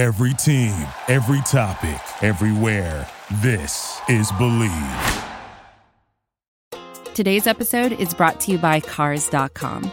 Every team, every topic, everywhere. This is Believe. Today's episode is brought to you by Cars.com.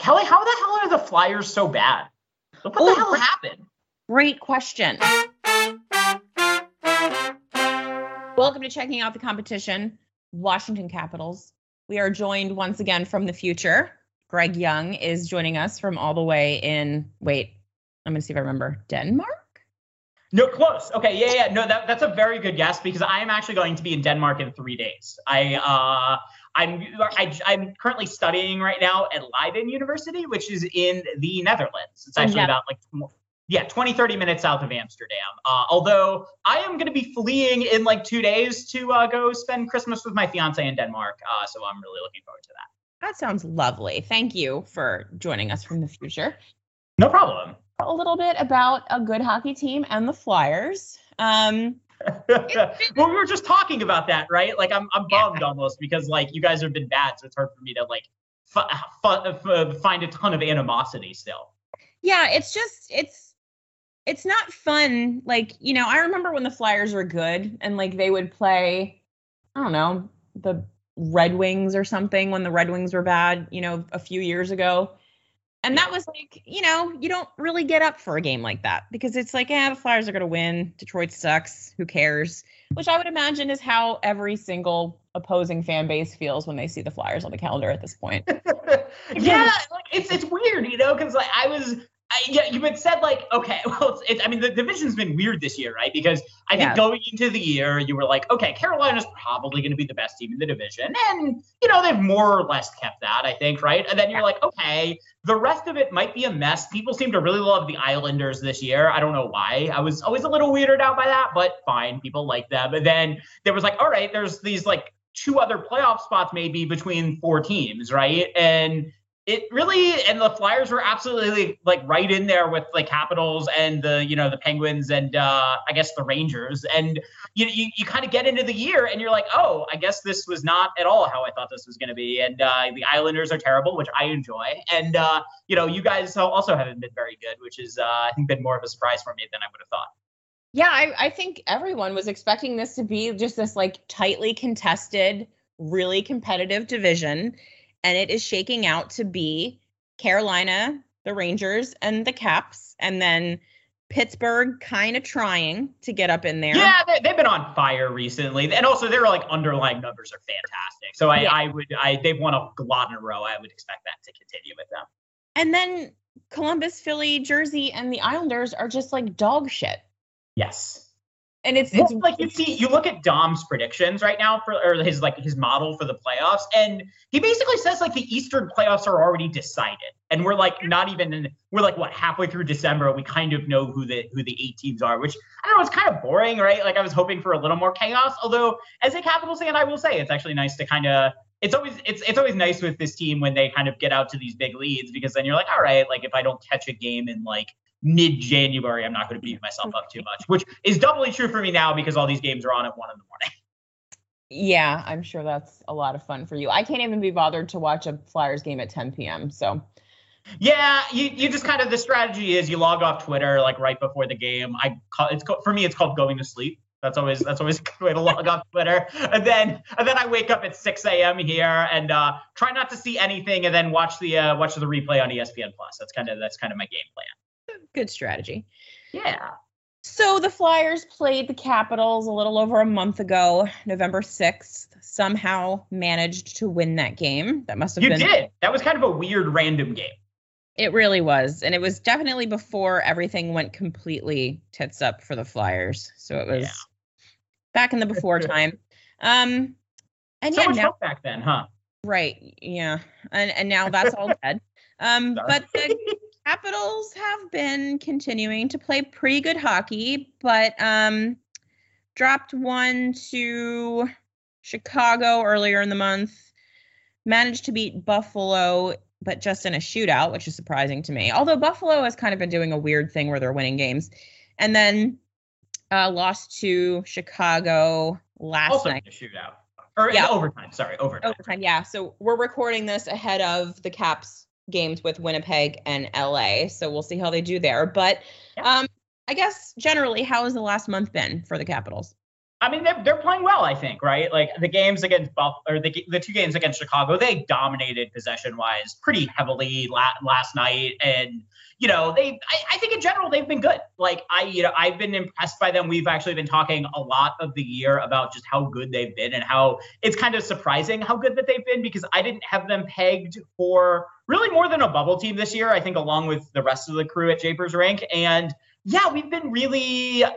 Kelly, how the hell are the Flyers so bad? What the Oh, hell great- happened? Great question. Welcome to checking out the competition, Washington Capitals. We are joined once again from the future. Greg Young is joining us from all the way in, wait, I'm going to see if I remember, Denmark? No, close. Okay, yeah, yeah. No, that, that's a very good guess because I am actually going to be in Denmark in three days. I uh, I'm I, I'm currently studying right now at Leiden University, which is in the Netherlands. It's Oh, actually yeah. about like yeah, 20, 30 minutes south of Amsterdam. Uh, although I am going to be fleeing in like two days to uh, go spend Christmas with my fiance in Denmark. Uh, so I'm really looking forward to that. That sounds lovely. Thank you for joining us from the future. No problem. A little bit about a good hockey team and the Flyers. Um, well, we were just talking about that, right? Like, I'm I'm Yeah. bummed almost because like you guys have been bad, so it's hard for me to like f- f- f- uh, find a ton of animosity still. yeah it's just it's it's not fun like you know i remember when the flyers were good and like they would play i don't know the red wings or something when the red wings were bad you know a few years ago and that was like you know you don't really get up for a game like that because it's like yeah the flyers are going to win. Detroit sucks. Who cares? Which i would imagine is how every single opposing fan base feels when they see the flyers on the calendar at this point. Yeah, like it's it's weird, you know, because like I was. I, yeah, you had said like, okay, well, it's, it's, I mean, the division's been weird this year, right? Because I think Yeah. going into the year, you were like, okay, Carolina's probably going to be the best team in the division, and you know they've more or less kept that, I think, right? And then you're like, okay, the rest of it might be a mess. People seem to really love the Islanders this year. I don't know why. I was always a little weirded out by that, but fine, people like them. And then there was like, all right, there's these like two other playoff spots maybe between four teams, right? And it really and the Flyers were absolutely like right in there with the Capitals and the you know the Penguins and uh, I guess the Rangers and you you, you kind of get into the year and you're like oh I guess this was not at all how I thought this was going to be and uh, the Islanders are terrible which I enjoy and uh, you know you guys also haven't been very good which is uh, I think been more of a surprise for me than I would have thought. Yeah, I, I think everyone was expecting this to be just this like tightly contested, really competitive division. And it is shaking out to be Carolina, the Rangers, and the Caps, and then Pittsburgh kind of trying to get up in there. Yeah, they, they've been on fire recently, and also their like underlying numbers are fantastic. So I, Yeah. I would, I they've won a lot in a row. I would expect that to continue with them. And then Columbus, Philly, Jersey, and the Islanders are just like dog shit. Yes. And it's Well, like you see, you look at Dom's predictions right now for or his like his model for the playoffs, and he basically says like the Eastern playoffs are already decided, and we're like not even in, we're like what halfway through December, we kind of know who the who the eight teams are, which I don't know, it's kind of boring, right? Like I was hoping for a little more chaos. Although as a Capitals fan, I will say it's actually nice to kind of it's always it's it's always nice with this team when they kind of get out to these big leads because then you're like, all right, like if I don't catch a game in like mid January, I'm not going to beat myself up too much, which is doubly true for me now because all these games are on at one in the morning. yeah, I'm sure that's a lot of fun for you. I can't even be bothered to watch a Flyers game at 10 p.m. So Yeah, you, you just kind of the strategy is you log off Twitter like right before the game. I call it's for me it's called going to sleep. That's always that's always a good way to log off Twitter. And then and then I wake up at 6 a.m. here and uh, try not to see anything and then watch the uh, watch the replay on ESPN Plus. That's kind of that's kind of my game plan. Good strategy. Yeah. So the Flyers played the Capitals a little over a month ago, November 6th. Somehow managed to win that game. That must have You been did. That was kind of a weird random game. It really was. And it was definitely before everything went completely tits up for the Flyers. So it was Yeah. back in the before time. Um and So yeah, much now, back then, huh? right. Yeah. And and now that's all dead. Um Sorry. but the Capitals have been continuing to play pretty good hockey, but um, dropped one to Chicago earlier in the month. Managed to beat Buffalo, but just in a shootout, which is surprising to me. Although Buffalo has kind of been doing a weird thing where they're winning games, and then uh, lost to Chicago last also night. a shootout. Or Yeah. overtime. Sorry, overtime. Overtime, yeah. So we're recording this ahead of the Caps games with Winnipeg and LA. So we'll see how they do there. But um, I guess generally, how has the last month been for the Capitals? I mean, they're, they're playing well, I think, right? Like the games against Buff or the, the two games against Chicago, they dominated possession wise pretty heavily la- last night. And, you know, they, I, I think in general, they've been good. Like, I, you know, I've been impressed by them. We've actually been talking a lot of the year about just how good they've been and how it's kind of surprising how good that they've been because I didn't have them pegged for really more than a bubble team this year, I think, along with the rest of the crew at Japers Rink. And, yeah, we've been really uh,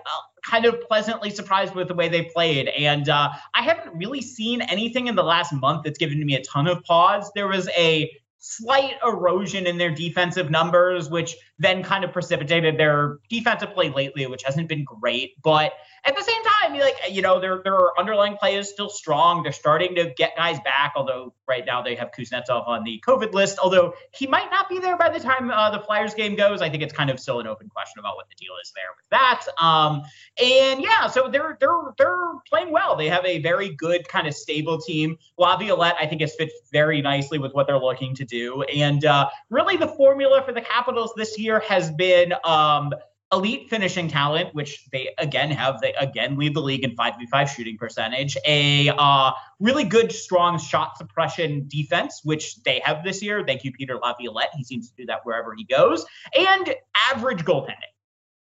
kind of pleasantly surprised with the way they played. And uh, I haven't really seen anything in the last month that's given me a ton of pause. There was a slight erosion in their defensive numbers, which then kind of precipitated their defensive play lately, which hasn't been great. But at the same time, like you know, their their underlying play is still strong. They're starting to get guys back, although right now they have Kuznetsov on the COVID list. Although he might not be there by the time uh, the Flyers game goes. I think it's kind of still an open question about what the deal is there with that. Um, and yeah, so they're they're they're playing well. They have a very good kind of stable team. Laviolette, I think, has fit very nicely with what they're looking to do. And uh, really, the formula for the Capitals this year has been. Um, elite finishing talent, which they again have. They again lead the league in 5v5 shooting percentage. A uh, really good, strong shot suppression defense, which they have this year. Thank you, Peter Laviolette. He seems to do that wherever he goes. And average goaltending.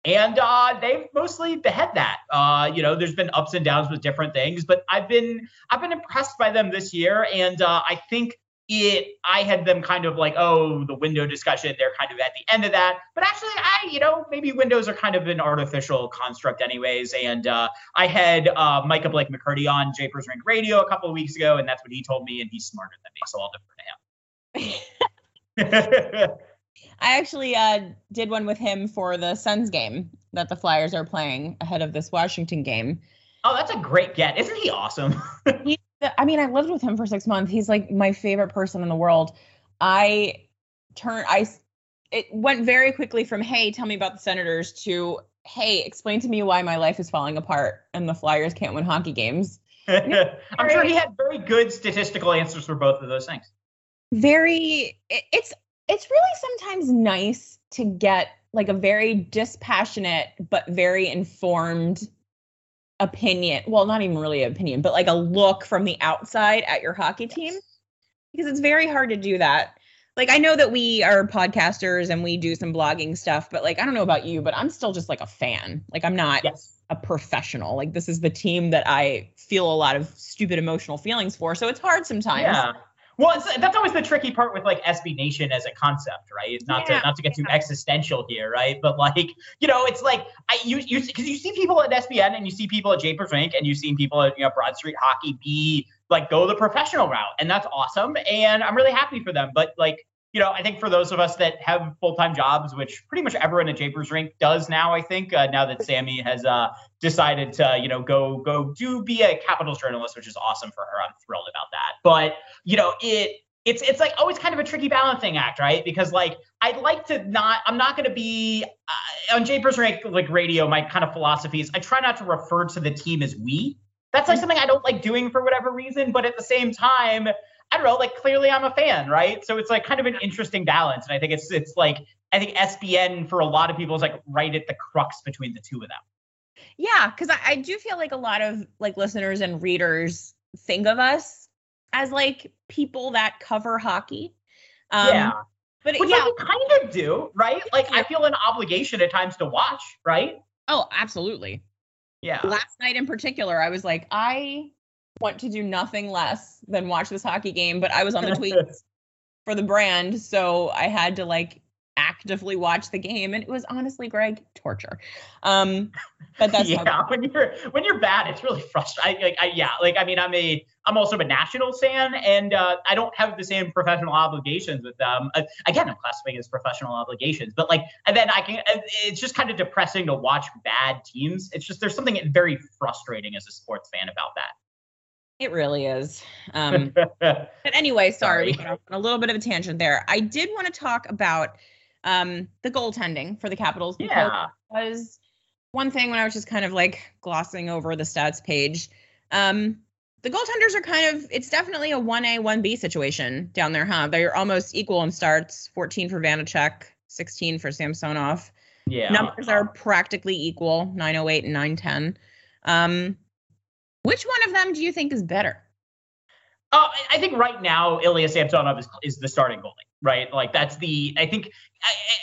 And uh, they've mostly had that. Uh, you know, there's been ups and downs with different things, but I've been I've been impressed by them this year, and uh, I think it I had them kind of like, oh, the window discussion, they're kind of at the end of that. But actually, I, you know, maybe windows are kind of an artificial construct anyways. And uh, I had uh, Micah Blake McCurdy on Japers Rink Radio a couple of weeks ago, and that's what he told me, and he's smarter than me, so I'll defer to him. I actually uh, did one with him for the Sens game that the Flyers are playing ahead of this Washington game. oh, that's a great get. Isn't he awesome? He's I mean, I lived with him for six months. He's like my favorite person in the world. I turned, I it went very quickly from, hey, tell me about the Senators to, hey, explain to me why my life is falling apart and the Flyers can't win hockey games. I'm sure he had very good statistical answers for both of those things. Very, it, it's, it's really sometimes nice to get like a very dispassionate but very informed opinion. Well, not even really opinion, but like a look from the outside at your hockey team because it's very hard to do that. Like I know that we are podcasters and we do some blogging stuff, but like I don't know about you, but I'm still just like a fan. Like I'm not Yes. a professional. Like this is the team that I feel a lot of stupid emotional feelings for. So it's hard sometimes. Yeah. Well, it's, that's always the tricky part with like SB Nation as a concept, right? Not Yeah, to not to get too existential here, right? But like, you know, it's like I you you because you see people at SBN and you see people at Japers Rink and you see people at you know Broad Street Hockey be like go the professional route, and that's awesome, and I'm really happy for them. But like, you know, I think for those of us that have full time jobs, which pretty much everyone at Japers Rink does now, I think uh, now that Sammy has uh, decided to you know go go do be a Capitals journalist, which is awesome for her. I'm thrilled about that. But you know it it's it's like always kind of a tricky balancing act, right? Because like I'd like to not I'm not going to be uh, on Japers Rink like radio. My kind of philosophy is I try not to refer to the team as we. That's like something I don't like doing for whatever reason. But at the same time, I don't know. Like clearly I'm a fan, right? So it's like kind of an interesting balance, and I think it's it's like I think SBN for a lot of people is like right at the crux between the two of them. Yeah, because I, I do feel like a lot of like listeners and readers think of us as like people that cover hockey. Um, yeah. But Which yeah. we kind of do, right? Like I feel an obligation at times to watch, right? Oh, absolutely. Yeah. Last night in particular, I was like, I want to do nothing less than watch this hockey game, but I was on the tweets for the brand, so I had to like actively watch the game, and it was honestly, Greg, torture. Um, but that's yeah. When you're when you're bad, it's really frustrating. Like, I, yeah, like I mean, I'm a I'm also a national fan, and uh, I don't have the same professional obligations with them. Uh, again, I'm classifying as professional obligations, but like, and then I can. Uh, it's just kind of depressing to watch bad teams. It's just there's something very frustrating as a sports fan about that. It really is. Um, but anyway, sorry, sorry. a little bit of a tangent there. I did want to talk about um, the goaltending for the Capitals because yeah. was one thing when I was just kind of like glossing over the stats page. Um, the goaltenders are kind of it's definitely a 1A 1B situation down there, huh? They're almost equal in starts, 14 for Vanecek, 16 for Samsonov. Yeah. Numbers are practically equal, 908 and 910. Um, which one of them do you think is better? Uh, I think right now Ilya Samsonov is, is the starting goalie, right? Like that's the I think,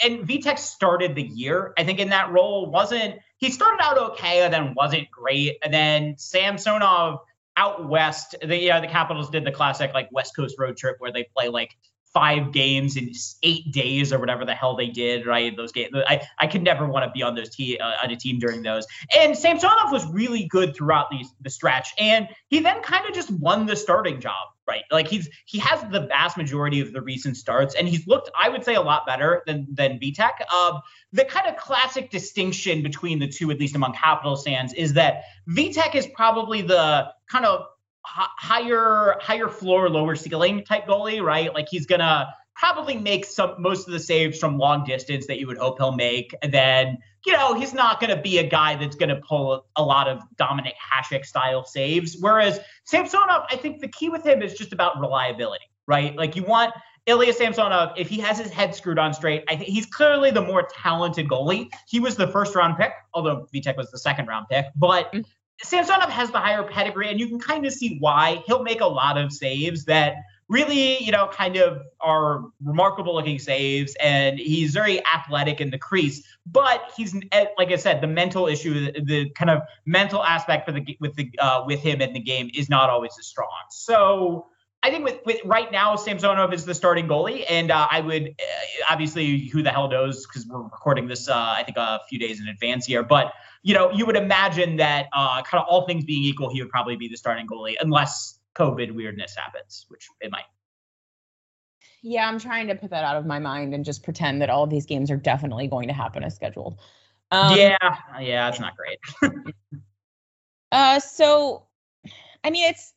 and Vitek started the year I think in that role wasn't he started out okay and then wasn't great and then Samsonov out west the yeah the Capitals did the classic like West Coast road trip where they play like five games in eight days or whatever the hell they did, right? Those games, I, I could never want to be on those team uh, on a team during those. And Samsonov was really good throughout these the stretch, and he then kind of just won the starting job, right? Like he's he has the vast majority of the recent starts, and he's looked, I would say, a lot better than than Vitek. Um, the kind of classic distinction between the two, at least among Capital fans, is that Vitek is probably the kind of higher higher floor lower ceiling type goalie right like he's gonna probably make some most of the saves from long distance that you would hope he'll make and then you know he's not to be a guy that's to pull a lot of Dominik Hasek style saves whereas Samsonov I think the key with him is just about reliability right like you want Ilya Samsonov, if he has his head screwed on straight, I think he's clearly the more talented goalie. He was the first round pick, although Vitek was the second round pick. But mm. Samsonov has the higher pedigree, and you can kind of see why he'll make a lot of saves that really, you know, kind of are remarkable looking saves, and he's very athletic in the crease. But he's, like I said, the mental issue, the, the kind of mental aspect for the with the uh, with him in the game is not always as strong. So. I think with, with right now, Samsonov is the starting goalie, and uh, I would uh, obviously who the hell knows because we're recording this uh, I think a few days in advance here, but you know, you would imagine that uh, kind of all things being equal, he would probably be the starting goalie unless COVID weirdness happens, which it might. Yeah, I'm trying to put that out of my mind and just pretend that all of these games are definitely going to happen as scheduled. Um, yeah, yeah, it's not great. uh, so, I mean, it's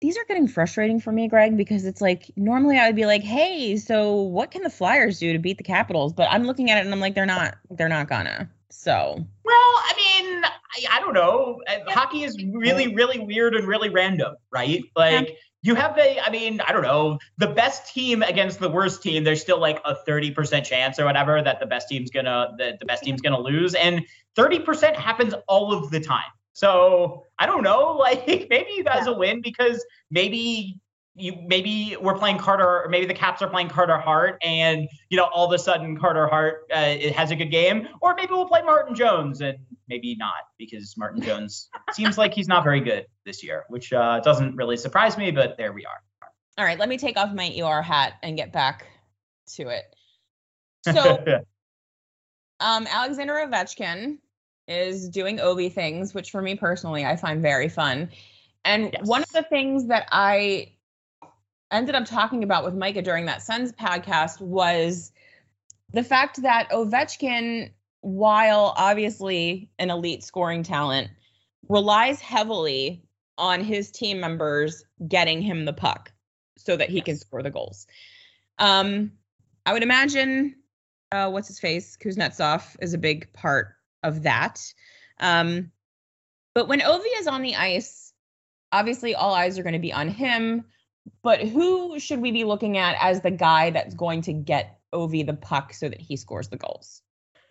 these are getting frustrating for me, Greg, because it's like normally I would be like, "Hey, so what can the Flyers do to beat the Capitals?" But I'm looking at it and I'm like, they're not, they're not gonna. So. Well, I mean, I, I don't know. Uh, yeah. Hockey is really, really weird and really random, right? Like. Yeah. You have a, I mean, I don't know, the best team against the worst team. There's still like a 30% chance or whatever that the best team's gonna, that the best team's gonna lose, and 30% happens all of the time. So I don't know, like maybe you guys yeah. will win because maybe you maybe we're playing Carter, or maybe the Caps are playing Carter Hart, and you know all of a sudden Carter Hart uh, has a good game, or maybe we'll play Martin Jones, and maybe not because Martin Jones seems like he's not very good this year, which uh, doesn't really surprise me, but there we are. All right, let me take off my ER hat and get back to it. So, um, Alexander Ovechkin is doing Ovi things, which for me personally I find very fun. And yes. one of the things that I ended up talking about with Micah during that Sens podcast was the fact that Ovechkin, while obviously an elite scoring talent, relies heavily on his team members getting him the puck so that he yes. can score the goals. Um, I would imagine uh, what's his face Kuznetsov is a big part of that. Um, but when Ovi is on the ice, obviously all eyes are going to be on him but who should we be looking at as the guy that's going to get Ovi the puck so that he scores the goals?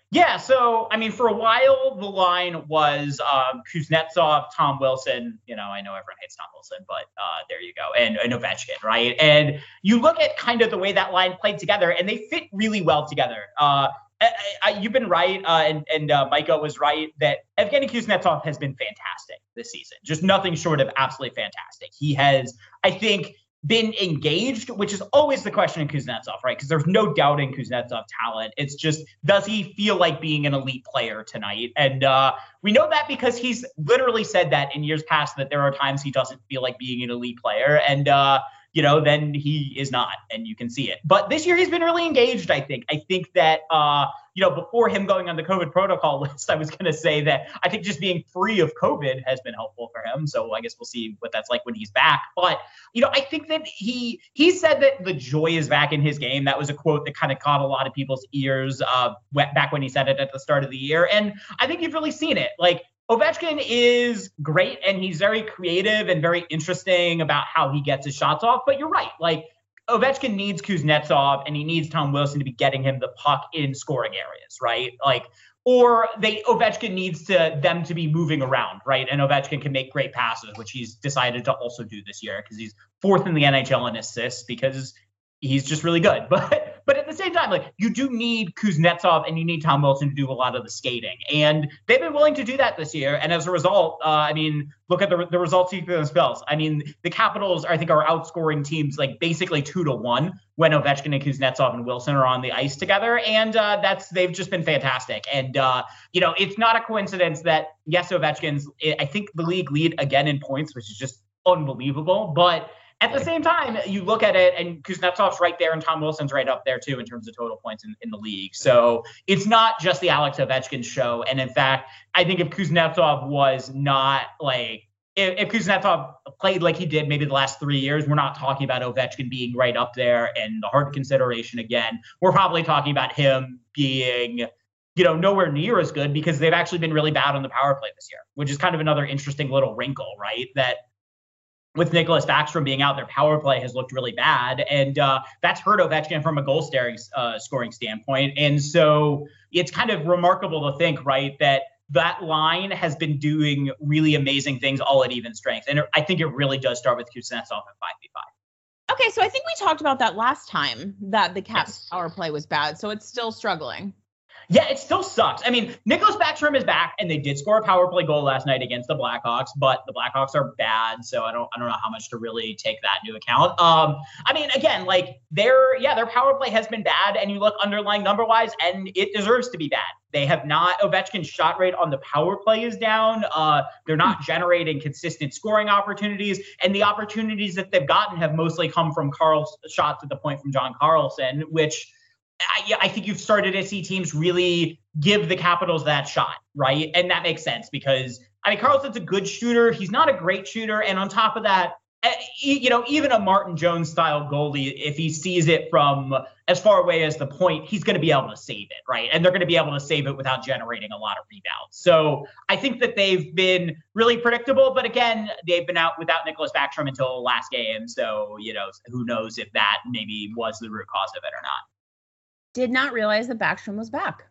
Yeah, so I mean, for a while the line was um, Kuznetsov, Tom Wilson. You know, I know everyone hates Tom Wilson, but uh, there you go, and, and Ovechkin, right? And you look at kind of the way that line played together, and they fit really well together. Uh, I, I, you've been right, uh, and and uh, Micah was right that Evgeny Kuznetsov has been fantastic this season. Just nothing short of absolutely fantastic. He has, I think, been engaged, which is always the question in Kuznetsov, right? Because there's no doubting Kuznetsov talent. It's just does he feel like being an elite player tonight? And uh, we know that because he's literally said that in years past that there are times he doesn't feel like being an elite player, and uh, you know, then he is not, and you can see it. But this year he's been really engaged. I think. I think that uh, you know, before him going on the COVID protocol list, I was going to say that I think just being free of COVID has been helpful for him. So I guess we'll see what that's like when he's back. But you know, I think that he he said that the joy is back in his game. That was a quote that kind of caught a lot of people's ears uh, back when he said it at the start of the year, and I think you've really seen it. Like Ovechkin is great and he's very creative and very interesting about how he gets his shots off. But you're right. Like Ovechkin needs Kuznetsov and he needs Tom Wilson to be getting him the puck in scoring areas, right? Like, or they Ovechkin needs to them to be moving around, right? And Ovechkin can make great passes, which he's decided to also do this year because he's fourth in the NHL in assists because he's just really good. But but at the same time, like you do need Kuznetsov and you need Tom Wilson to do a lot of the skating, and they've been willing to do that this year. And as a result, uh, I mean, look at the the results he spells. I mean, the Capitals, I think, are outscoring teams like basically two to one when Ovechkin and Kuznetsov and Wilson are on the ice together, and uh, that's they've just been fantastic. And uh, you know, it's not a coincidence that yes, Ovechkin's I think the league lead again in points, which is just unbelievable, but at the same time, you look at it, and Kuznetsov's right there, and Tom Wilson's right up there too in terms of total points in, in the league. So it's not just the Alex Ovechkin show. And in fact, I think if Kuznetsov was not like if, if Kuznetsov played like he did maybe the last three years, we're not talking about Ovechkin being right up there and the Hart consideration again. We're probably talking about him being you know, nowhere near as good because they've actually been really bad on the power play this year, which is kind of another interesting little wrinkle, right? That with Nicklas Backstrom being out, their power play has looked really bad, and uh, that's hurt Ovechkin from a goal staring, uh, scoring standpoint. And so it's kind of remarkable to think, right, that that line has been doing really amazing things all at even strength, and I think it really does start with Kuznetsov at five v five. Okay, so I think we talked about that last time that the Caps yes. power play was bad, so it's still struggling. Yeah, it still sucks. I mean, Nicklas Backstrom is back, and they did score a power play goal last night against the Blackhawks, but the Blackhawks are bad, so I don't I don't know how much to really take that into account. Um, I mean, again, like their yeah, their power play has been bad, and you look underlying number wise, and it deserves to be bad. They have not Ovechkin's shot rate on the power play is down. Uh, they're not generating consistent scoring opportunities, and the opportunities that they've gotten have mostly come from Carl's shots at the point from John Carlson, which I, I, think you've started to see teams really give the Capitals that shot, right? And that makes sense because I mean Carlson's a good shooter. He's not a great shooter, and on top of that, eh, you know, even a Martin Jones style goalie, if he sees it from as far away as the point, he's going to be able to save it, right? And they're going to be able to save it without generating a lot of rebounds. So I think that they've been really predictable, but again, they've been out without Nicklas Backstrom until last game. So you know, who knows if that maybe was the root cause of it or not did not realize that Backstrom was back.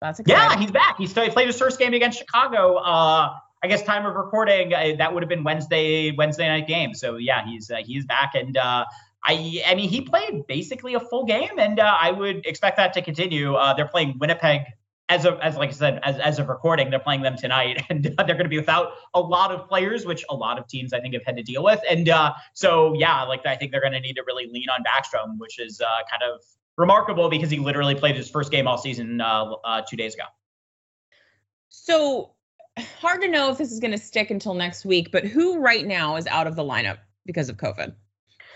That's exciting. Yeah, he's back. He played his first game against Chicago. Uh, I guess time of recording uh, that would have been Wednesday Wednesday night game. So yeah, he's uh, he's back, and uh, I I mean he played basically a full game, and uh, I would expect that to continue. Uh, they're playing Winnipeg as of as like I said as as of recording, they're playing them tonight, and they're going to be without a lot of players, which a lot of teams I think have had to deal with. And uh, so yeah, like I think they're going to need to really lean on Backstrom, which is uh, kind of remarkable because he literally played his first game all season uh, uh, two days ago. So hard to know if this is going to stick until next week, but who right now is out of the lineup because of COVID?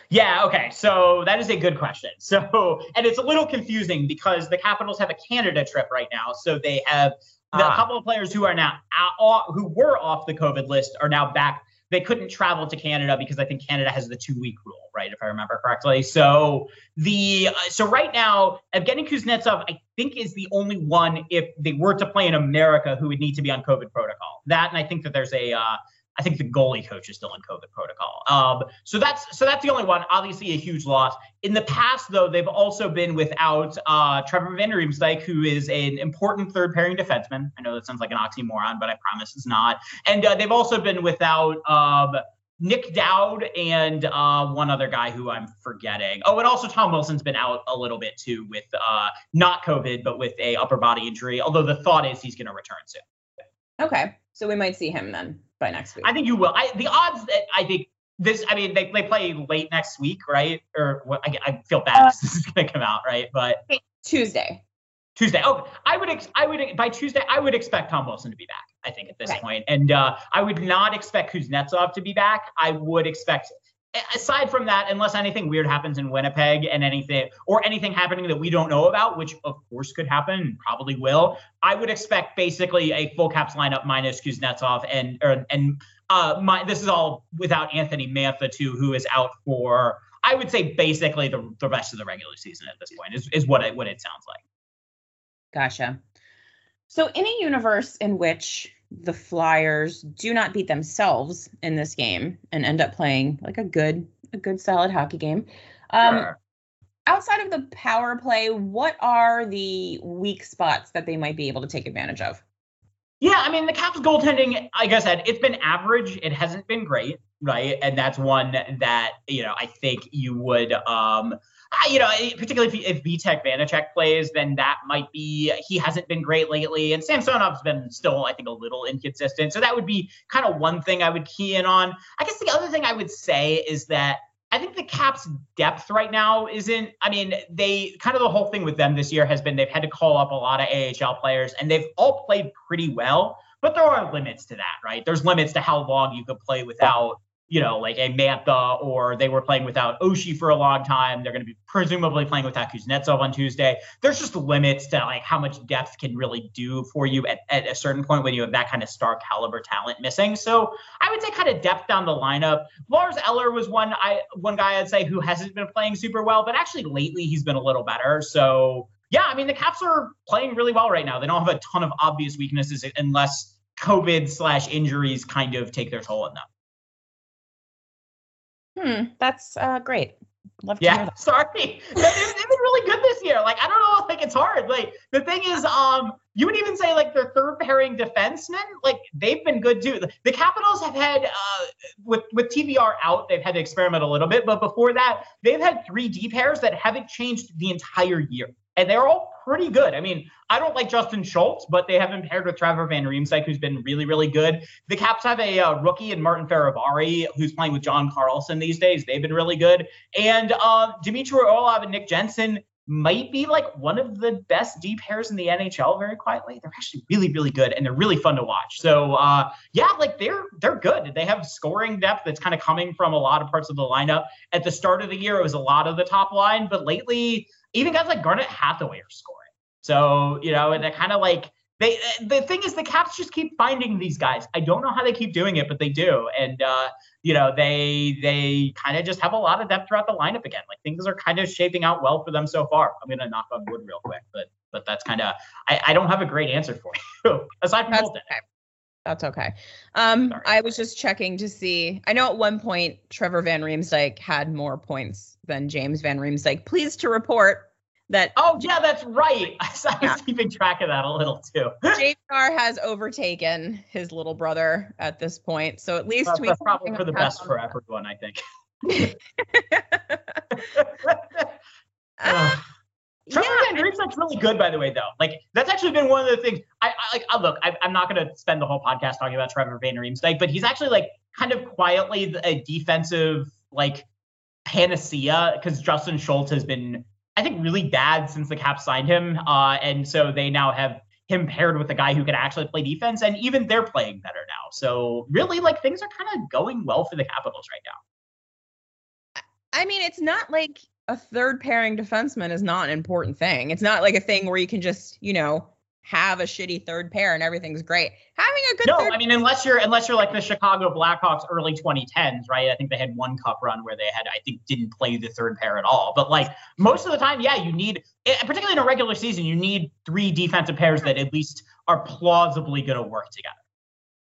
Yeah, okay. So that is a good question. So, and it's a little confusing because the Capitals have a Canada trip right now. So they have ah. a couple of players who are now out, who were off the COVID list are now back they couldn't travel to Canada because I think Canada has the two week rule, right? If I remember correctly. So the uh, so right now, Evgeny Kuznetsov, I think, is the only one if they were to play in America who would need to be on COVID protocol. That, and I think that there's a uh, I think the goalie coach is still in COVID protocol. Um, so that's so that's the only one. Obviously, a huge loss. In the past, though, they've also been without uh, Trevor Van Riemsdyk, who is an important third pairing defenseman. I know that sounds like an oxymoron, but I promise it's not. And uh, they've also been without um, Nic Dowd and uh, one other guy who I'm forgetting. Oh, and also Tom Wilson's been out a little bit too with uh, not COVID, but with a upper body injury. Although the thought is he's going to return soon. Okay, so we might see him then by next week. I think you will. I, the odds that I think this, I mean, they, they play late next week, right? Or what? I, I feel bad. Uh, this is gonna come out, right? But Tuesday. Tuesday. Oh, I would, ex- I would, by Tuesday, I would expect Tom Wilson to be back. I think at this right. point. and uh, I would not expect Kuznetsov to be back. I would expect, aside from that, unless anything weird happens in Winnipeg and anything, or anything happening that we don't know about, which of course could happen and probably will, I would expect basically a full Caps lineup minus Kuznetsov and or, and uh, my this is all without Anthony Mantha too, who is out for. I would say basically the, the rest of the regular season at this point is, is what it what it sounds like. Gotcha. So, in a universe in which the Flyers do not beat themselves in this game and end up playing like a good, a good solid hockey game, um, outside of the power play, what are the weak spots that they might be able to take advantage of? Yeah, I mean the Caps goaltending, like I said, it's been average. It hasn't been great, right? And that's one that you know I think you would um you know, particularly if, if Vitek Vanecek plays, then that might be he hasn't been great lately, and Samsonov's been still, I think, a little inconsistent. So that would be kind of one thing I would key in on. I guess the other thing I would say is that I think the Caps' depth right now isn't. I mean, they kind of the whole thing with them this year has been they've had to call up a lot of AHL players, and they've all played pretty well. But there are limits to that, right? There's limits to how long you could play without you know, like a Mantha, or they were playing without Oshie for a long time. They're going to be presumably playing without Kuznetsov on Tuesday. There's just limits to like how much depth can really do for you at, at a certain point when you have that kind of star caliber talent missing. So I would say kind of depth down the lineup. Lars Eller was one I one guy I'd say who hasn't been playing super well, but actually lately he's been a little better. So yeah, I mean the Caps are playing really well right now. They don't have a ton of obvious weaknesses unless COVID slash injuries kind of take their toll on them. Hmm, that's uh, great. Love to yeah, sorry. they've been really good this year. Like I don't know, like it's hard. Like the thing is, um, you would even say like their third pairing defensemen, like they've been good too. The Capitals have had uh, with with TVR out, they've had to experiment a little bit, but before that, they've had three D pairs that haven't changed the entire year, and they're all pretty good. I mean, I don't like Justin Schultz, but they have him paired with Trevor Van Riemsdyk, who's been really, really good. The Caps have a uh, rookie in Martin Fehervary, who's playing with John Carlson these days. They've been really good. And uh, Dmitry Orlov and Nick Jensen might be like one of the best D pairs in the NHL very quietly. They're actually really, really good and they're really fun to watch. So uh, yeah, like they're they're good. They have scoring depth that's kind of coming from a lot of parts of the lineup. At the start of the year, it was a lot of the top line, but lately even guys like Garnet Hathaway are scoring. So, you know, and they're kind of like they the thing is the Caps just keep finding these guys. I don't know how they keep doing it, but they do. And uh, you know, they they kind of just have a lot of depth throughout the lineup again. Like things are kind of shaping out well for them so far. I'm gonna knock on wood real quick, but but that's kind of I, I don't have a great answer for you aside from that's Okay. That's okay. Um, I was just checking to see. I know at one point Trevor Van Riemsdyk had more points than James Van Riemsdyk. Pleased to report that. Oh yeah, that's right. I was yeah. keeping track of that a little too. James has overtaken his little brother at this point, so at least we. Probably for the best for everyone, I think. uh, Trevor yeah, Van Riemsdyk's really good, by the way, though. Like that's actually been one of the things. I, I like. I, look, I, am not going to spend the whole podcast talking about Trevor Van Riemsdyk, but he's actually like kind of quietly a defensive like panacea because Justin Schultz has been, I think, really bad since the Caps signed him, uh, and so they now have him paired with a guy who can actually play defense, and even they're playing better now. So really, like things are kind of going well for the Capitals right now. I mean, it's not like a third pairing defenseman is not an important thing. It's not like a thing where you can just, you know, have a shitty third pair and everything's great. Having a good no, I mean unless you're unless you're like the Chicago Blackhawks early 2010s, right? I think they had one cup run where they had I think didn't play the third pair at all. But like most of the time, yeah, you need eh, particularly in a regular season, you need three defensive pairs that at least are plausibly going to work together.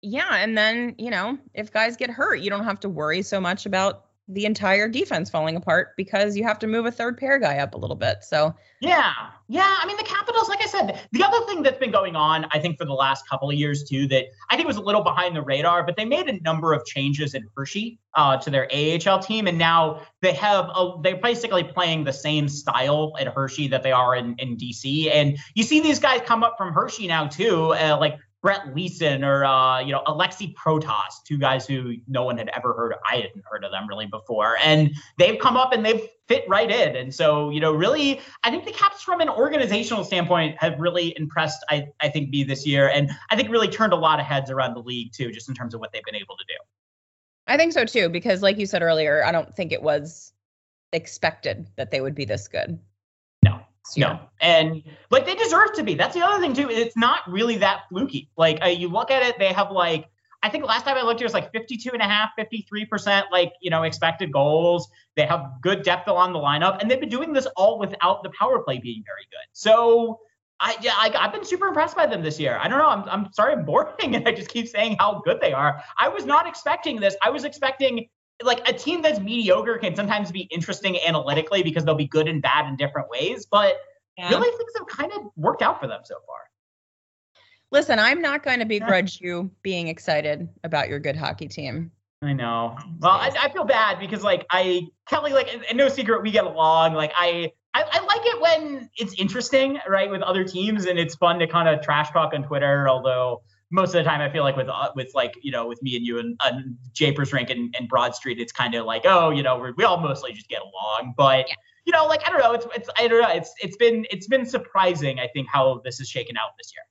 Yeah, and then, you know, if guys get hurt, you don't have to worry so much about the entire defense falling apart because you have to move a third pair guy up a little bit. So yeah, yeah. I mean, the Capitals, like I said, the other thing that's been going on, I think, for the last couple of years too, that I think was a little behind the radar, but they made a number of changes in Hershey uh, to their AHL team, and now they have a, they're basically playing the same style at Hershey that they are in in DC. And you see these guys come up from Hershey now too, uh, like Brett Leason or uh, you know Alexi Protas, two guys who no one had ever heard. Of. I hadn't heard of them really before, and they've come up and they've fit right in. And so you know, really, I think the Caps from an organizational standpoint have really impressed. I I think me this year, and I think really turned a lot of heads around the league too, just in terms of what they've been able to do. I think so too, because like you said earlier, I don't think it was expected that they would be this good. No, and like they deserve to be. That's the other thing too. It's not really that fluky. Like uh, you look at it, they have like I think last time I looked, it was like 52 and a half, 53% like, you know, expected goals. They have good depth along the lineup, and they've been doing this all without the power play being very good. So I yeah, I, have been super impressed by them this year. I don't know. I'm, I'm sorry I'm boring and I just keep saying how good they are. I was not expecting this. I was expecting like a team that's mediocre can sometimes be interesting analytically because they'll be good and bad in different ways, but yeah. really things have kind of worked out for them so far. Listen, I'm not going to begrudge you being excited about your good hockey team. I know. Well, I, I feel bad because like I Kelly, like and no secret, we get along. Like I, I, I like it when it's interesting, right, with other teams, and it's fun to kind of trash talk on Twitter. Although most of the time I feel like with uh, with like you know with me and you and, and Japers Rink and, and Broad Street, it's kind of like oh you know we all mostly just get along, but yeah. you know like I don't know it's it's I don't know it's it's been it's been surprising I think how this is shaken out this year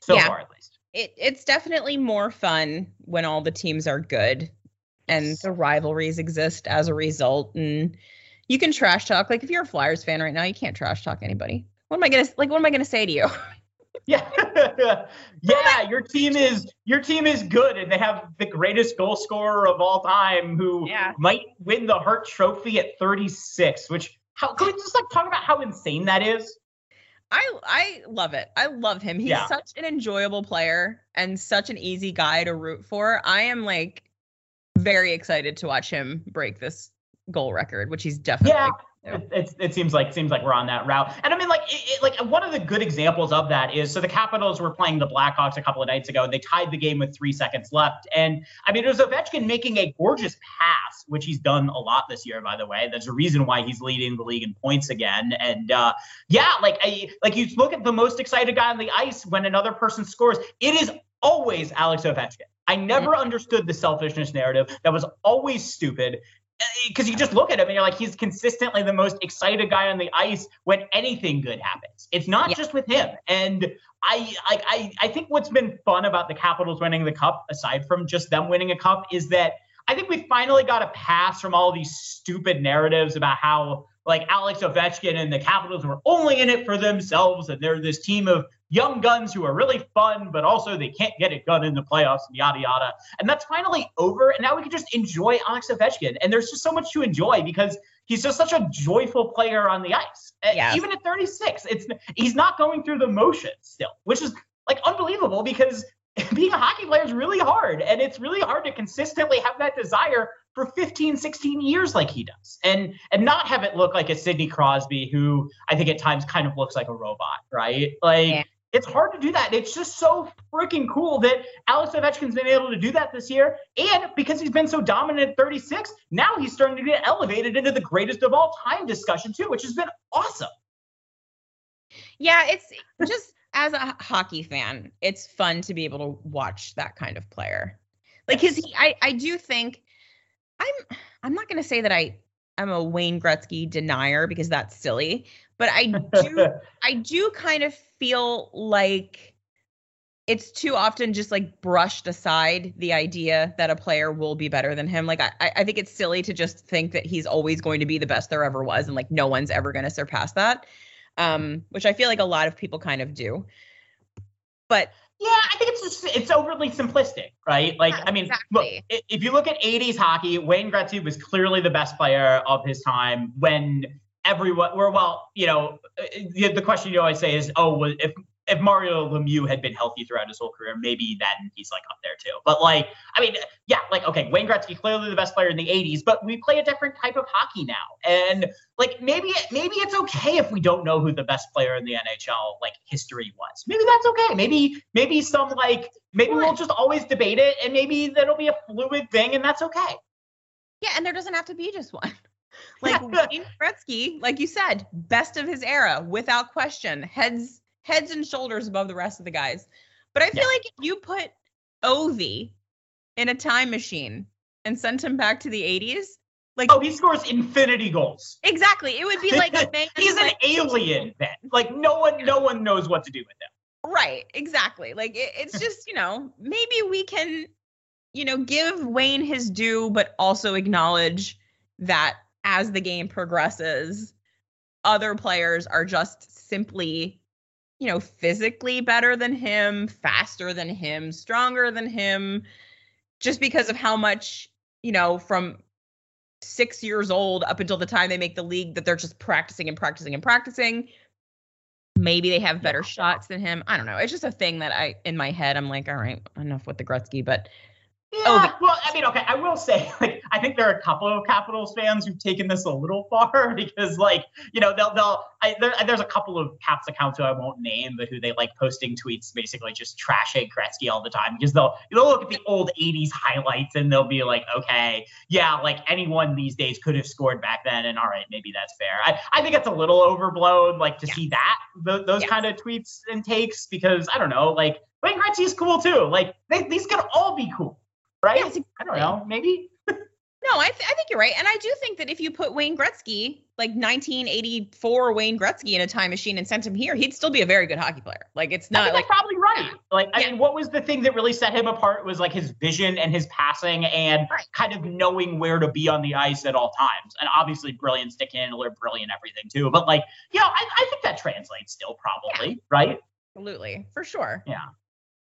so yeah. far at least. It it's definitely more fun when all the teams are good and the rivalries exist as a result and you can trash talk like if you're a Flyers fan right now you can't trash talk anybody. What am I gonna like? What am I gonna say to you? Yeah, yeah. Your team is your team is good, and they have the greatest goal scorer of all time, who yeah. might win the Hart Trophy at 36. Which how can we just like talk about how insane that is? I I love it. I love him. He's yeah. such an enjoyable player and such an easy guy to root for. I am like very excited to watch him break this goal record, which he's definitely yeah. It, it, it, seems like seems like we're on that route, and I mean, like, it, like one of the good examples of that is so the Capitals were playing the Blackhawks a couple of nights ago, and they tied the game with three seconds left, and I mean, it was Ovechkin making a gorgeous pass, which he's done a lot this year, by the way. There's a reason why he's leading the league in points again, and uh, yeah, like, I, like you look at the most excited guy on the ice when another person scores, it is always Alex Ovechkin. I never mm-hmm. understood the selfishness narrative. That was always stupid because you just look at him and you're like, he's consistently the most excited guy on the ice when anything good happens. It's not yeah. just with him. And I, I, I, I think what's been fun about the Capitals winning the cup, aside from just them winning a cup, is that I think we finally got a pass from all these stupid narratives about how like Alex Ovechkin and the Capitals were only in it for themselves, and they're this team of young guns who are really fun, but also they can't get it done in the playoffs and yada yada. And that's finally over, and now we can just enjoy Alex Ovechkin. And there's just so much to enjoy because he's just such a joyful player on the ice. Uh, yes. Even at 36, it's he's not going through the motions still, which is like unbelievable because being a hockey player is really hard and it's really hard to consistently have that desire for 15 16 years like he does and and not have it look like a sidney crosby who i think at times kind of looks like a robot right like yeah. It's hard to do that. It's just so freaking cool that alex ovechkin's been able to do that this year. And because he's been so dominant at 36 now he's starting to get elevated into the greatest of all time discussion too which has been awesome. Yeah it's just as a hockey fan, it's fun to be able to watch that kind of player. Like his, I, I do think I'm, I'm not going to say that I, I'm a Wayne Gretzky denier because that's silly, but I do, I do kind of feel like it's too often just like brushed aside the idea that a player will be better than him. Like I, I think it's silly to just think that he's always going to be the best there ever was, and like no one's ever going to surpass that um, which I feel like a lot of people kind of do. But yeah, I think it's just it's overly simplistic, right? Like, yeah, I mean, exactly. look, if you look at 80s hockey, Wayne Gretzky was clearly the best player of his time when everyone were well, you know, uh, the, the question you always say is, oh, if if Mario Lemieux had been healthy throughout his whole career, maybe then he's like up there too. But like, I mean, yeah, like okay, Wayne Gretzky clearly the best player in the '80s, but we play a different type of hockey now, and like maybe maybe it's okay if we don't know who the best player in the NHL like history was. Maybe that's okay. Maybe maybe some like maybe we'll just always debate it, and maybe that'll be a fluid thing, and that's okay. Yeah, and there doesn't have to be just one. Like Wayne Gretzky, like you said, best of his era without question, heads heads and shoulders above the rest of the guys. But I feel Yeah. like if you put Ovi in a time machine and sent him back to the 80s, like Oh, he scores infinity goals. exactly, it would be like a man He's an like- alien then. Like no one, no one knows what to do with him. Right, exactly. Like it, it's just, you know, maybe we can, you know, give Wayne his due, but also acknowledge that as the game progresses, other players are just simply, you know, physically better than him, faster than him, stronger than him, just because of how much, you know, from six years old up until the time they make the league that they're just practicing and practicing and practicing maybe they have better shots than him. I don't know. It's just a thing that I in my head I'm like, all right, enough with the Gretzky, but Oh, yeah, Oh, well, I mean, okay, I will say, like, I think there are a couple of Capitals fans who've taken this a little far because, like, you know, they'll, they'll, I, there, there's a couple of Caps accounts who I won't name, but who they like posting tweets basically just trashing Gretzky all the time because they'll, they'll look at the old 80s highlights and they'll be like, okay, yeah, like anyone these days could have scored back then, and all right, maybe that's fair. I, I think it's a little overblown, like, to Yeah. see that, th- those Yes. kind of tweets and takes because, I don't know, like, Wayne Gretzky's cool too. Like, they, these could all be cool right? Yes, I don't know. Maybe. no, I, th- I think you're right. And I do think that if you put Wayne Gretzky, like 1984 Wayne Gretzky in a time machine and sent him here, he'd still be a very good hockey player. Like it's not like probably right. Like, I mean, what was the thing that really set him apart was like his vision and his passing and Right. kind of knowing where to be on the ice at all times. And obviously, brilliant stick handler, brilliant everything too. But like, you know, I, I think that translates still probably, right? absolutely for sure. Yeah.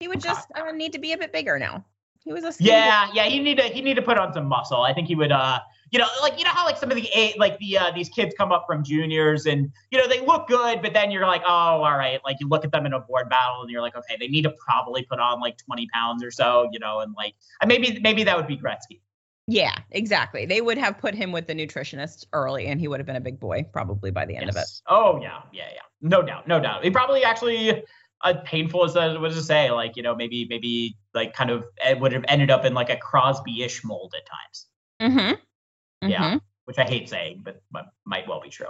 He would just uh, need to be a bit bigger now. He was a skinny Yeah, yeah. He need to he need to put on some muscle. I think he would. uh you know, like you know how like some of the a like the uh, these kids come up from juniors and you know they look good, but then you're like, oh, all right. Like you look at them in a board battle and you're like, okay, they need to probably put on like 20 pounds or so, you know, and like uh, maybe maybe that would be Gretzky. Yeah, exactly. They would have put him with the nutritionist early and he would have been a big boy probably by the end of it. Oh yeah, yeah, yeah. No doubt, no doubt. He probably actually, uh, painful as that was to say, like you know maybe maybe like kind of it would have ended up in like a Crosby-ish mold at times, Mm-hmm. Yeah. which I hate saying, but, but might well be true.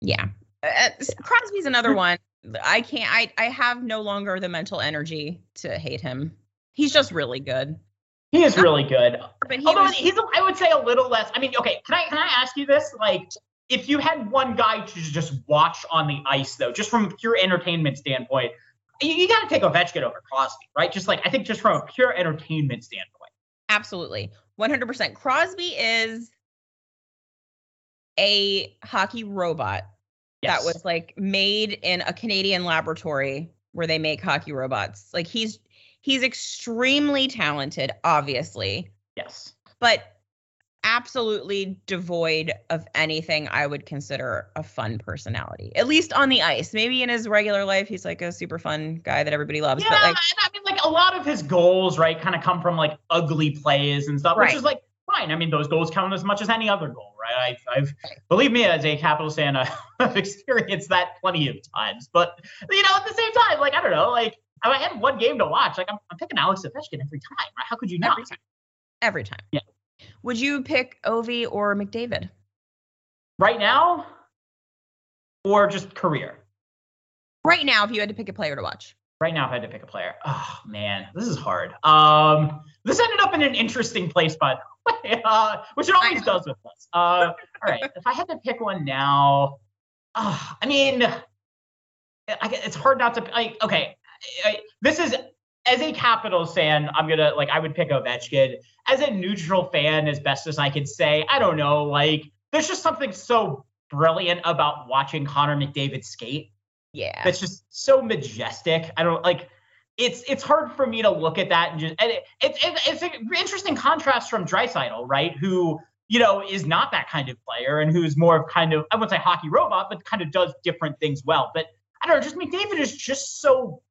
Yeah. Uh, Crosby's another one. I can't I I have no longer the mental energy to hate him. He's just really good. He is really good. But he Although was he's, I would say a little less. I mean, okay, can I can I ask you this? Like, if you had one guy to just watch on the ice, though, just from pure entertainment standpoint, you, you got to take Ovechkin over Crosby, right? Just like I think, just from a pure entertainment standpoint. absolutely 100%. Crosby is a hockey robot Yes. that was like made in a Canadian laboratory where they make hockey robots. Like he's he's extremely talented obviously, yes. but absolutely devoid of anything I would consider a fun personality. At least on the ice. Maybe in his regular life he's like a super fun guy that everybody loves, Yeah, but like and I mean, like a lot of his goals, right, kind of come from like ugly plays and stuff, which is like fine. I mean, those goals count as much as any other goal, right? I've, I've believe me, as a Capitals fan, uh, I've experienced that plenty of times. But you know, at the same time, like I don't know, like if I had one game to watch, like I'm, I'm picking Alex Ovechkin every time, right? How could you not? every time. Every time. Yeah. Would you pick Ovi or McDavid? Right now, or just career? Right now, if you had to pick a player to watch. Right now, if I had to pick a player, oh man, this is hard. Um, this ended up in an interesting place, by the way, uh, which it always does with us. Uh, all right, if I had to pick one now, uh, I mean, I, it's hard not to like. Okay, I, this is as a Capitals fan, I'm gonna like I would pick Ovechkin. As a neutral fan, as best as I can say, I don't know. Like, there's just something so brilliant about watching Connor McDavid skate Yeah. that's just so majestic. I don't like it's it's hard for me to look at that and just and it, it's it's it's an interesting contrast from Draisaitl, right? Who you know is not that kind of player and who's more of kind of I wouldn't say hockey robot, but kind of does different things well. But I don't know, just McDavid is just so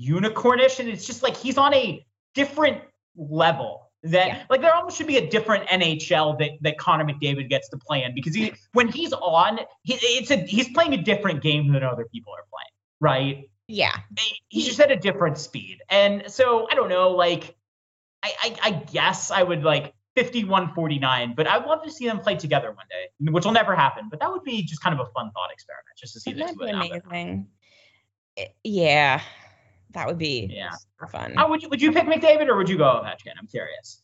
unicornish, and it's just like he's on a different level. That Yeah. like there almost should be a different NHL that that Connor McDavid gets to play in because he when he's on, he, it's a he's playing a different game than other people are playing, right? Yeah. he's just at a different speed. And so I don't know, like I I, I guess I would like 51-49, but I'd love to see them play together one day, which will never happen. But that would be just kind of a fun thought experiment, just to see the That'd two be of them. amazing. Eh, yeah. That would be Yeah. super fun. How would you would you pick McDavid or would you go Ovechkin? I'm curious.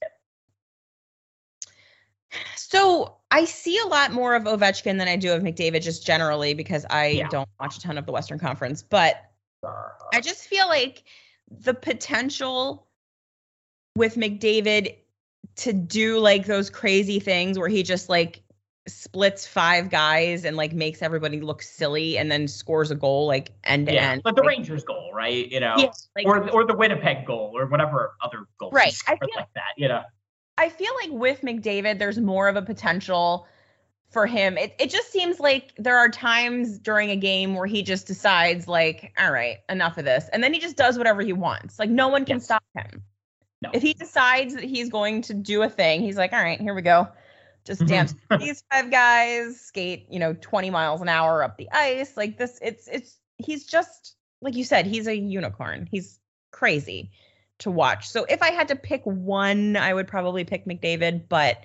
So I see a lot more of Ovechkin than I do of McDavid, just generally because I Yeah. don't watch a ton of the Western Conference. But uh-huh. I just feel like the potential with McDavid to do like those crazy things where he just like splits five guys and like makes everybody look silly and then scores a goal like end to yeah, end. but the Like, Rangers goal, right? You know, yeah, like, or or the Winnipeg goal, or whatever other goal Right. I feel- like that. You know, I feel like with McDavid, there's more of a potential for him. It it just seems like there are times during a game where he just decides like, all right, enough of this, and then he just does whatever he wants. Like no one can Yes. stop him. No. If he decides that he's going to do a thing, he's like, all right, here we go. Just Mhm. dance these five guys, skate, you know, 20 miles an hour up the ice. Like this, it's it's he's just like you said, he's a unicorn. He's crazy to watch. So if I had to pick one, I would probably pick McDavid. But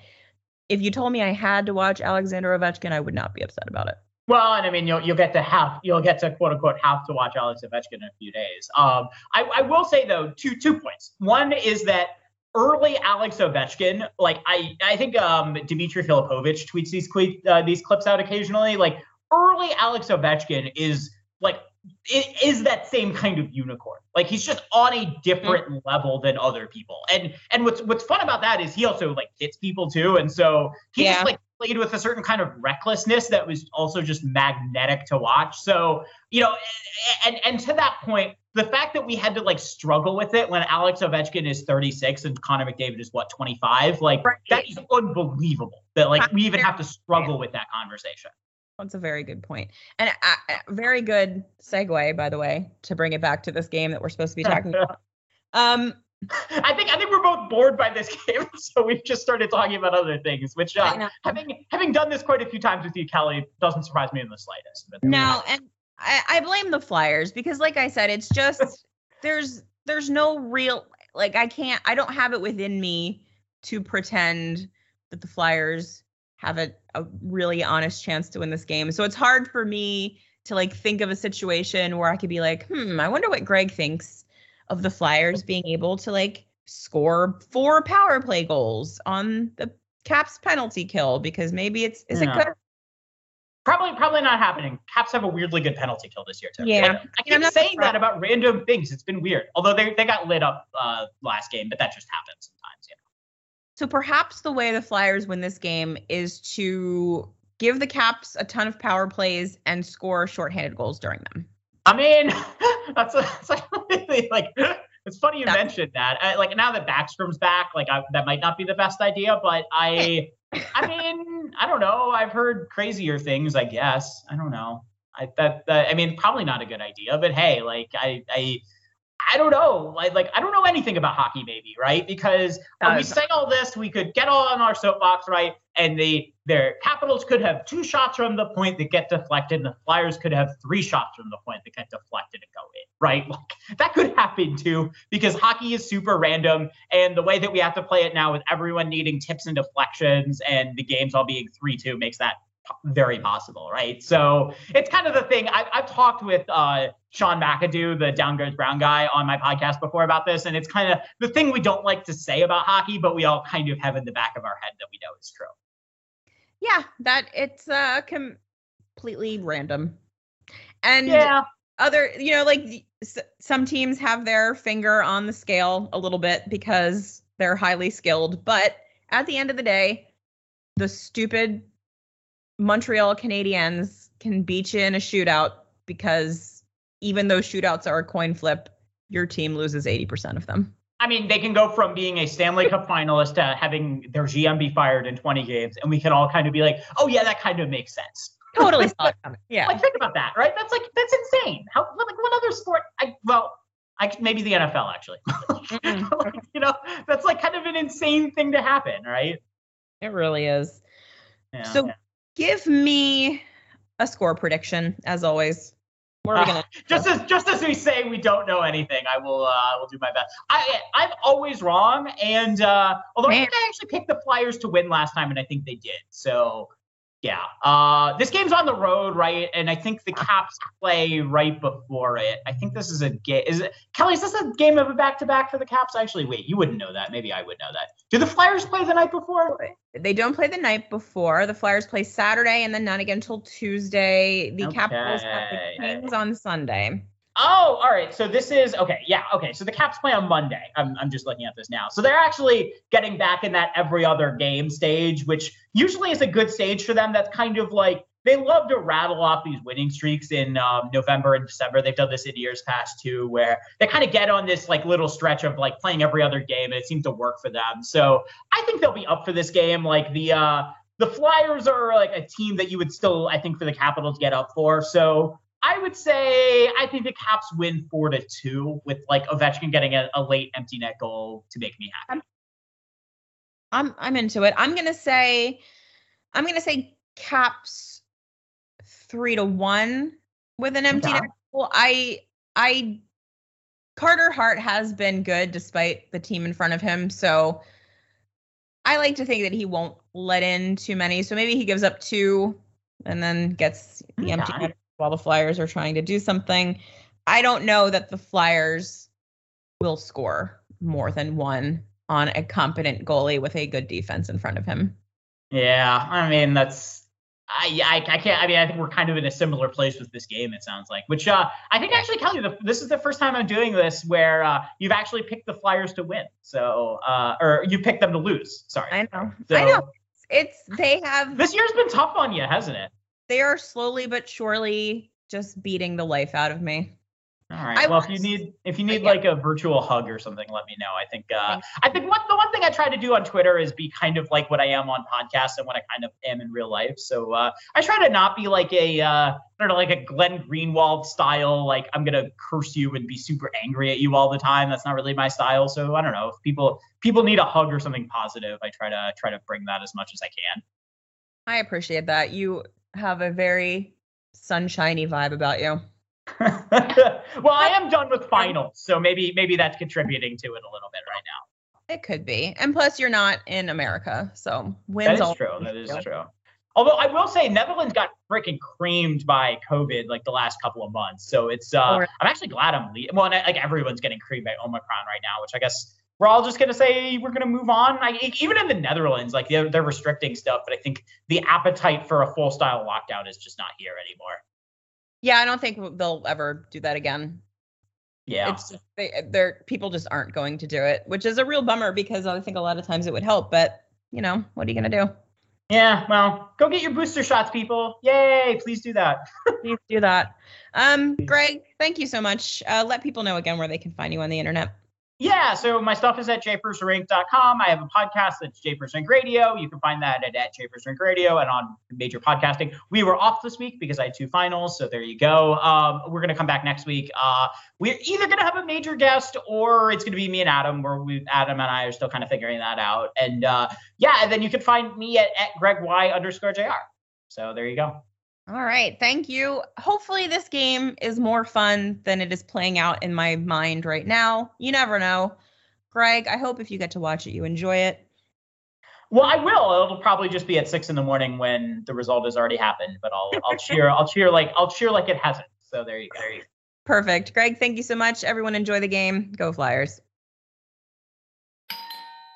if you told me I had to watch Alexander Ovechkin, I would not be upset about it. Well, and I mean, you'll you'll get to have you'll get to quote unquote have to watch Alex Ovechkin in a few days. Um, I, I will say though two two points. One is that early Alex Ovechkin, like I I think um Dimitri Filipovic tweets these tweet uh, these clips out occasionally. Like early Alex Ovechkin is like it is that same kind of unicorn. Like he's just on a different level than other people. And and what's what's fun about that is he also like hits people too. And so he Yeah. just like played with a certain kind of recklessness that was also just magnetic to watch. So, you know, and and to that point, the fact that we had to like struggle with it when Alex Ovechkin is 36 and Connor McDavid is what 25, like Right. that is unbelievable. That like we even have to struggle with that conversation. That's a very good point. And a, a very good segue, by the way, to bring it back to this game that we're supposed to be talking about. Um, I think I think we're both bored by this game, so we've just started talking about other things. Which, uh, having having done this quite a few times with you, Kelly, doesn't surprise me in the slightest. No, and I, I blame the Flyers because, like I said, it's just there's there's no real like I can't I don't have it within me to pretend that the Flyers have a, a really honest chance to win this game. So it's hard for me to like think of a situation where I could be like, hmm, I wonder what Greg thinks of the Flyers being able to like score four power play goals on the Caps penalty kill because maybe it's is Yeah. it good Probably, probably not happening. Caps have a weirdly good penalty kill this year too. Yeah. And I keep saying that about random things. It's been weird. Although they they got lit up uh, last game, but that just happens sometimes. You know. So perhaps the way the Flyers win this game is to give the Caps a ton of power plays and score shorthanded goals during them. I mean, that's, a, that's actually, like it's funny you Yeah. mentioned that. I, like now that Backstrom's back, like I, that might not be the best idea, but I, I mean, I don't know. I've heard crazier things. I guess I don't know. I that, that I mean, probably not a good idea, but hey, like I I. I don't know. Like, like I don't know anything about hockey, maybe, right? Because when we say all this, we could get all on our soapbox, right? And the their Capitals could have two shots from the point that get deflected, and the Flyers could have three shots from the point that get deflected and go in, right? Like that could happen too, because hockey is super random, and the way that we have to play it now with everyone needing tips and deflections, and the games all being three-two makes that very possible, right? So it's kind of the thing. I've, I've talked with uh, Sean McIndoe, the Down Goes Brown guy, on my podcast before about this, and it's kind of the thing we don't like to say about hockey, but we all kind of have in the back of our head that we know is true. Yeah, that it's uh completely random. And Yeah, other, you know, like s- some teams have their finger on the scale a little bit because they're highly skilled, but at the end of the day, the stupid Montreal Canadiens can beat you in a shootout because even though shootouts are a coin flip, your team loses 80% of them. I mean, they can go from being a Stanley Cup finalist to having their GM be fired in 20 games, and we can all kind of be like, "Oh yeah, that kind of makes sense." Totally. Yeah. Like, think about that, right? That's like that's insane. How like what other sport? I well, I maybe the NFL actually. Like, you know, that's like kind of an insane thing to happen, right? It really is. Yeah. So give me a score prediction, as always. Where are we Uh, gonna just as just as we say we don't know anything, I will uh, I will do my best. I I'm always wrong, and uh, although I think I actually picked the Flyers to win last time, and I think they did. So Yeah. Uh, this game's on the road, right? And I think the Caps play right before it. I think this is a game. Is it Kelly? Is this a game of a back to back for the Caps? Actually, wait, you wouldn't know that. Maybe I would know that. Do the Flyers play the night before? They don't play the night before. The Flyers play Saturday and then not again until Tuesday. The Okay. Capitals have the Kings on Sunday. Oh, all right. So this is okay. Yeah. Okay. So the Caps play on Monday. I'm, I'm just looking at this now. So they're actually getting back in that every other game stage, which usually is a good stage for them. That's kind of like they love to rattle off these winning streaks in um, November and December. They've done this in years past too, where they kind of get on this like little stretch of like playing every other game, and it seems to work for them. So I think they'll be up for this game. Like the uh, the Flyers are like a team that you would still, I think, for the Capitals get up for. So I would say I think the Caps win four to two with like Ovechkin getting a, a late empty net goal to make me happy. I'm I'm into it. I'm gonna say I'm gonna say Caps three to one with an empty Okay. net goal. I I Carter Hart has been good despite the team in front of him, so I like to think that he won't let in too many. So maybe he gives up two and then gets the empty net while the Flyers are trying to do something. I don't know that the Flyers will score more than one on a competent goalie with a good defense in front of him. Yeah, I mean that's I, I I can't. I mean, I think we're kind of in a similar place with this game. It sounds like, which uh, I think actually, Kelly, the, this is the first time I'm doing this where uh, you've actually picked the Flyers to win. So, uh, or you picked them to lose. Sorry. I know. So, I know. It's they have This year's been tough on you, hasn't it? they are slowly but surely just beating the life out of me. All right. I well, if you need if you need yeah. like a virtual hug or something, let me know. I think uh, I think what the one thing I try to do on Twitter is be kind of like what I am on podcasts and what I kind of am in real life. So uh, I try to not be like a uh, I don't know like a Glenn Greenwald style like I'm gonna curse you and be super angry at you all the time. That's not really my style. So I don't know if people people need a hug or something positive. I try to try to bring that as much as I can. I appreciate that. You have a very sunshiny vibe about you. well, I am done with finals, so maybe maybe that's contributing to it a little bit right now. It could be. And plus you're not in America. So wins is all true. That is true. Although I will say Netherlands got freaking creamed by COVID like the last couple of months. So it's uh Or- I'm actually glad I'm leaving. well, and I, like everyone's getting creamed by Omicron right now, which I guess we're all just gonna say we're gonna move on. Like even in the Netherlands, like they're, they're restricting stuff, but I think the appetite for a full style lockdown is just not here anymore. Yeah, I don't think they'll ever do that again. Yeah. It's just they they're people just aren't going to do it, which is a real bummer because I think a lot of times it would help, but you know, what are you gonna do? yeah. Well, go get your booster shots, people. Yay! Please do that. Please do that. Um, Greg, thank you so much. Uh, let people know again where they can find you on the internet. Yeah, so my stuff is at japersrink.com. I have a podcast that's Japers Rink Radio. You can find that at, at Radio and on major podcasting. We were off this week because I had two finals, so there you go. Um, we're gonna come back next week. Uh, we're either gonna have a major guest or it's gonna be me and Adam, where we Adam and I are still kind of figuring that out. And uh, yeah, and then you can find me at, at Greg Y underscore JR. So there you go. All right, thank you. Hopefully, this game is more fun than it is playing out in my mind right now. You never know. Greg, I hope if you get to watch it, you enjoy it. Well, I will. It'll probably just be at six in the morning when the result has already happened. But I'll I'll cheer. I'll cheer like I'll cheer like it hasn't. So there you go. There you go. Perfect. Greg, thank you so much. Everyone, enjoy the game. Go Flyers.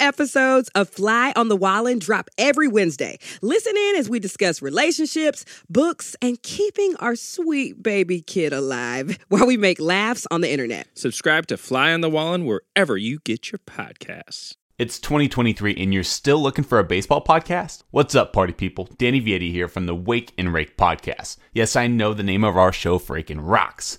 episodes of Fly on the Wallen drop every Wednesday. Listen in as we discuss relationships, books, and keeping our sweet baby kid alive while we make laughs on the internet. Subscribe to Fly on the Wallen wherever you get your podcasts. It's 2023 and you're still looking for a baseball podcast? What's up, party people? Danny Vietti here from the Wake and Rake podcast. Yes, I know the name of our show freaking rocks.